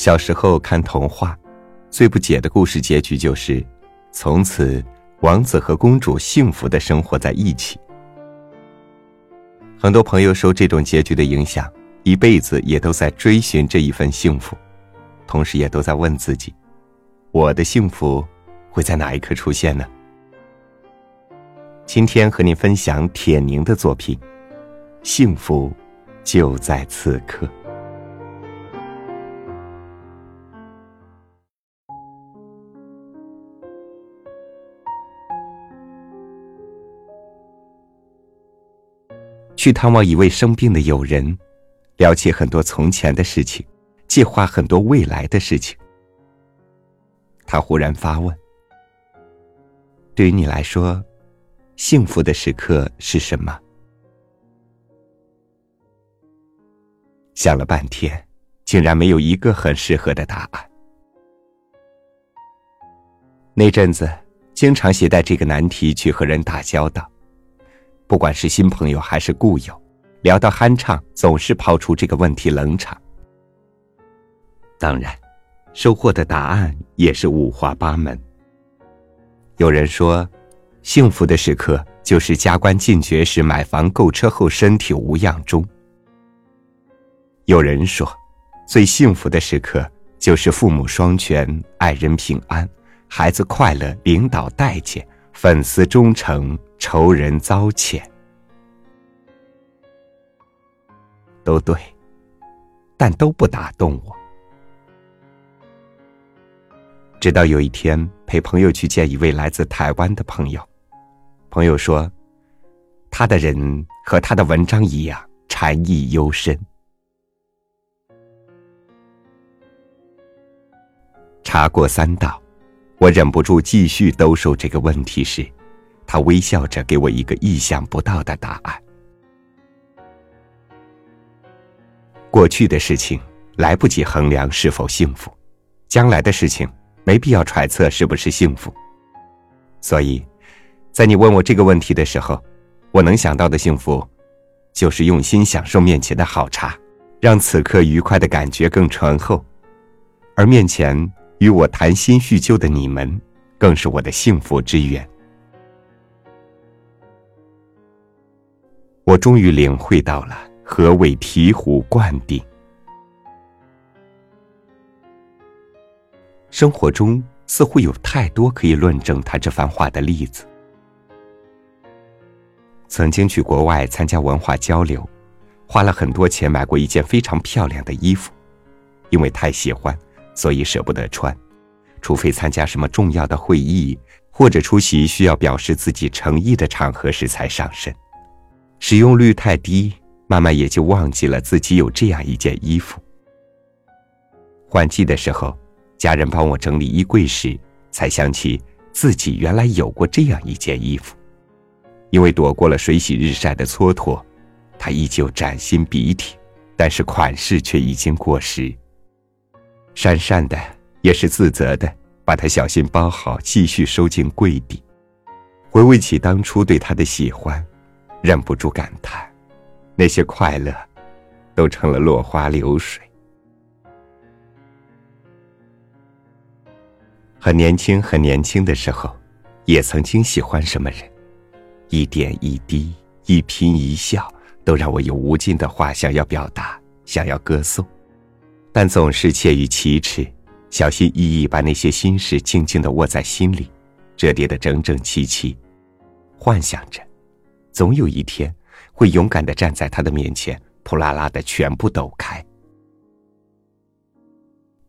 小时候看童话，最不解的故事结局就是，从此王子和公主幸福的生活在一起。很多朋友受这种结局的影响，一辈子也都在追寻这一份幸福，同时也都在问自己：我的幸福会在哪一刻出现呢？今天和您分享铁凝的作品，《幸福就在此刻》。去探望一位生病的友人，聊起很多从前的事情，计划很多未来的事情。他忽然发问：“对于你来说，幸福的时刻是什么？”想了半天，竟然没有一个很适合的答案。那阵子，经常携带这个难题去和人打交道。不管是新朋友还是故友，聊到酣畅，总是抛出这个问题冷场。当然，收获的答案也是五花八门。有人说，幸福的时刻就是加官进爵时买房购车后身体无恙中。有人说，最幸福的时刻就是父母双全、爱人平安、孩子快乐、领导待见。粉丝忠诚，仇人遭遣，都对，但都不打动我。直到有一天陪朋友去见一位来自台湾的朋友，朋友说，他的人和他的文章一样，禅意幽深。茶过三道。我忍不住继续兜售这个问题时，他微笑着给我一个意想不到的答案：过去的事情来不及衡量是否幸福，将来的事情没必要揣测是不是幸福。所以，在你问我这个问题的时候，我能想到的幸福，就是用心享受面前的好茶，让此刻愉快的感觉更醇厚，而面前。与我谈心叙旧的你们，更是我的幸福之源。我终于领会到了何谓醍醐灌顶。生活中似乎有太多可以论证他这番话的例子。曾经去国外参加文化交流，花了很多钱买过一件非常漂亮的衣服，因为太喜欢。所以舍不得穿，除非参加什么重要的会议或者出席需要表示自己诚意的场合时才上身。使用率太低，慢慢也就忘记了自己有这样一件衣服。换季的时候，家人帮我整理衣柜时，才想起自己原来有过这样一件衣服。因为躲过了水洗日晒的蹉跎，它依旧崭新笔挺，但是款式却已经过时。讪讪的，也是自责的，把它小心包好，继续收进柜底。回味起当初对他的喜欢，忍不住感叹：那些快乐，都成了落花流水。很年轻，很年轻的时候，也曾经喜欢什么人，一点一滴，一颦一笑，都让我有无尽的话想要表达，想要歌颂。但总是怯于启齿，小心翼翼把那些心事静静的握在心里，折叠的整整齐齐，幻想着，总有一天会勇敢的站在他的面前，扑啦啦的全部抖开。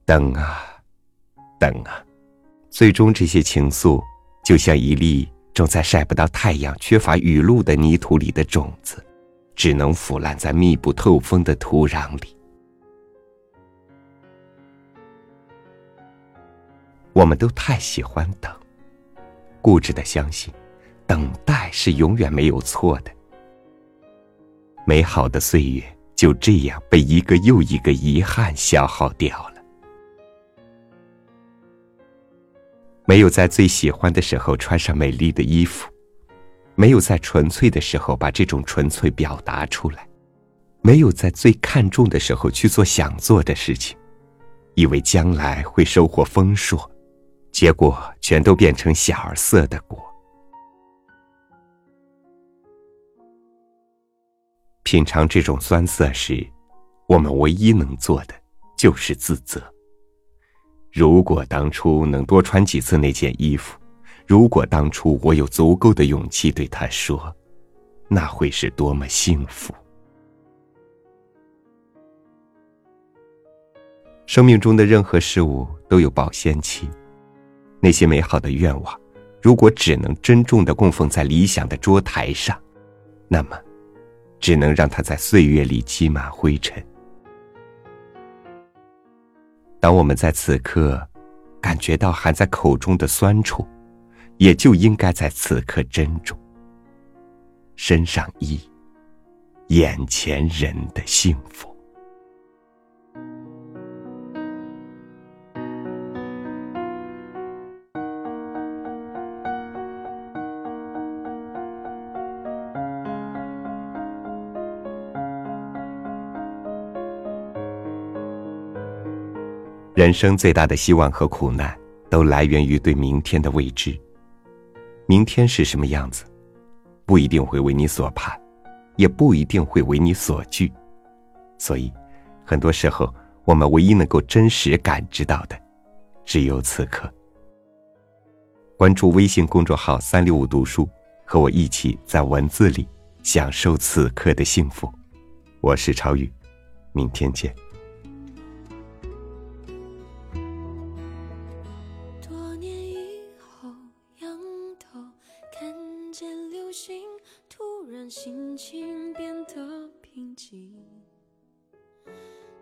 等啊，等啊，最终这些情愫，就像一粒种在晒不到太阳、缺乏雨露的泥土里的种子，只能腐烂在密不透风的土壤里。我们都太喜欢等，固执的相信，等待是永远没有错的。美好的岁月就这样被一个又一个遗憾消耗掉了。没有在最喜欢的时候穿上美丽的衣服，没有在纯粹的时候把这种纯粹表达出来，没有在最看重的时候去做想做的事情，以为将来会收获丰硕，结果全都变成小儿色的果。品尝这种酸涩时，我们唯一能做的就是自责。如果当初能多穿几次那件衣服，如果当初我有足够的勇气对他说，那会是多么幸福。生命中的任何事物都有保鲜期，那些美好的愿望，如果只能珍重的供奉在理想的桌台上，那么，只能让它在岁月里积满灰尘。当我们在此刻感觉到含在口中的酸楚，也就应该在此刻珍重身上衣，眼前人的幸福。人生最大的希望和苦难，都来源于对明天的未知。明天是什么样子，不一定会为你所盼，也不一定会为你所惧。所以，很多时候，我们唯一能够真实感知到的，只有此刻。关注微信公众号“三六五读书”，和我一起在文字里享受此刻的幸福。我是超宇，明天见。年以后仰头看见流星，突然心情变得平静，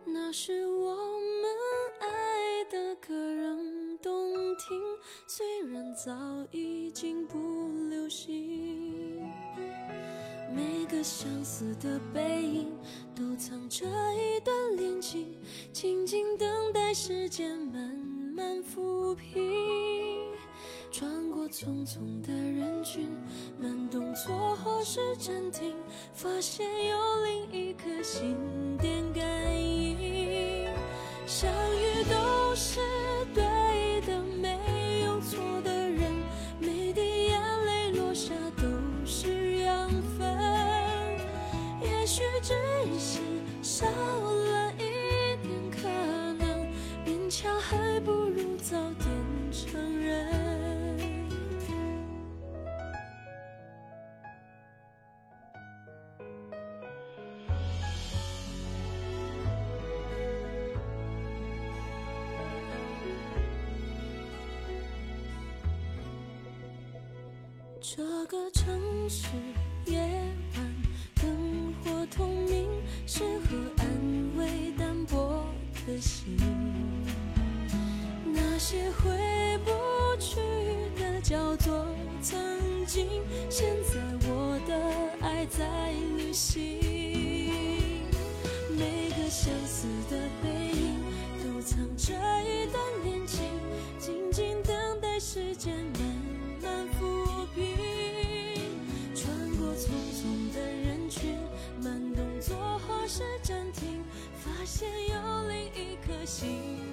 那是我们爱的歌声动听，虽然早已经不流行。每个相似的背影都藏着一段恋情，静静等待时间慢慢抚平。穿过匆匆的人群，慢动作或是暂停，发现有另一颗心电感应。相遇都是对的，没有错的人，每滴眼泪落下都是养分。也许只是这个城市夜晚灯火通明，适合安慰单薄的心。那些回不去的叫做曾经，现在我的爱在旅行。每个相似的背影都藏着一段恋情，静静等待时间匆匆的人群慢动作或是暂停发现有另一颗心。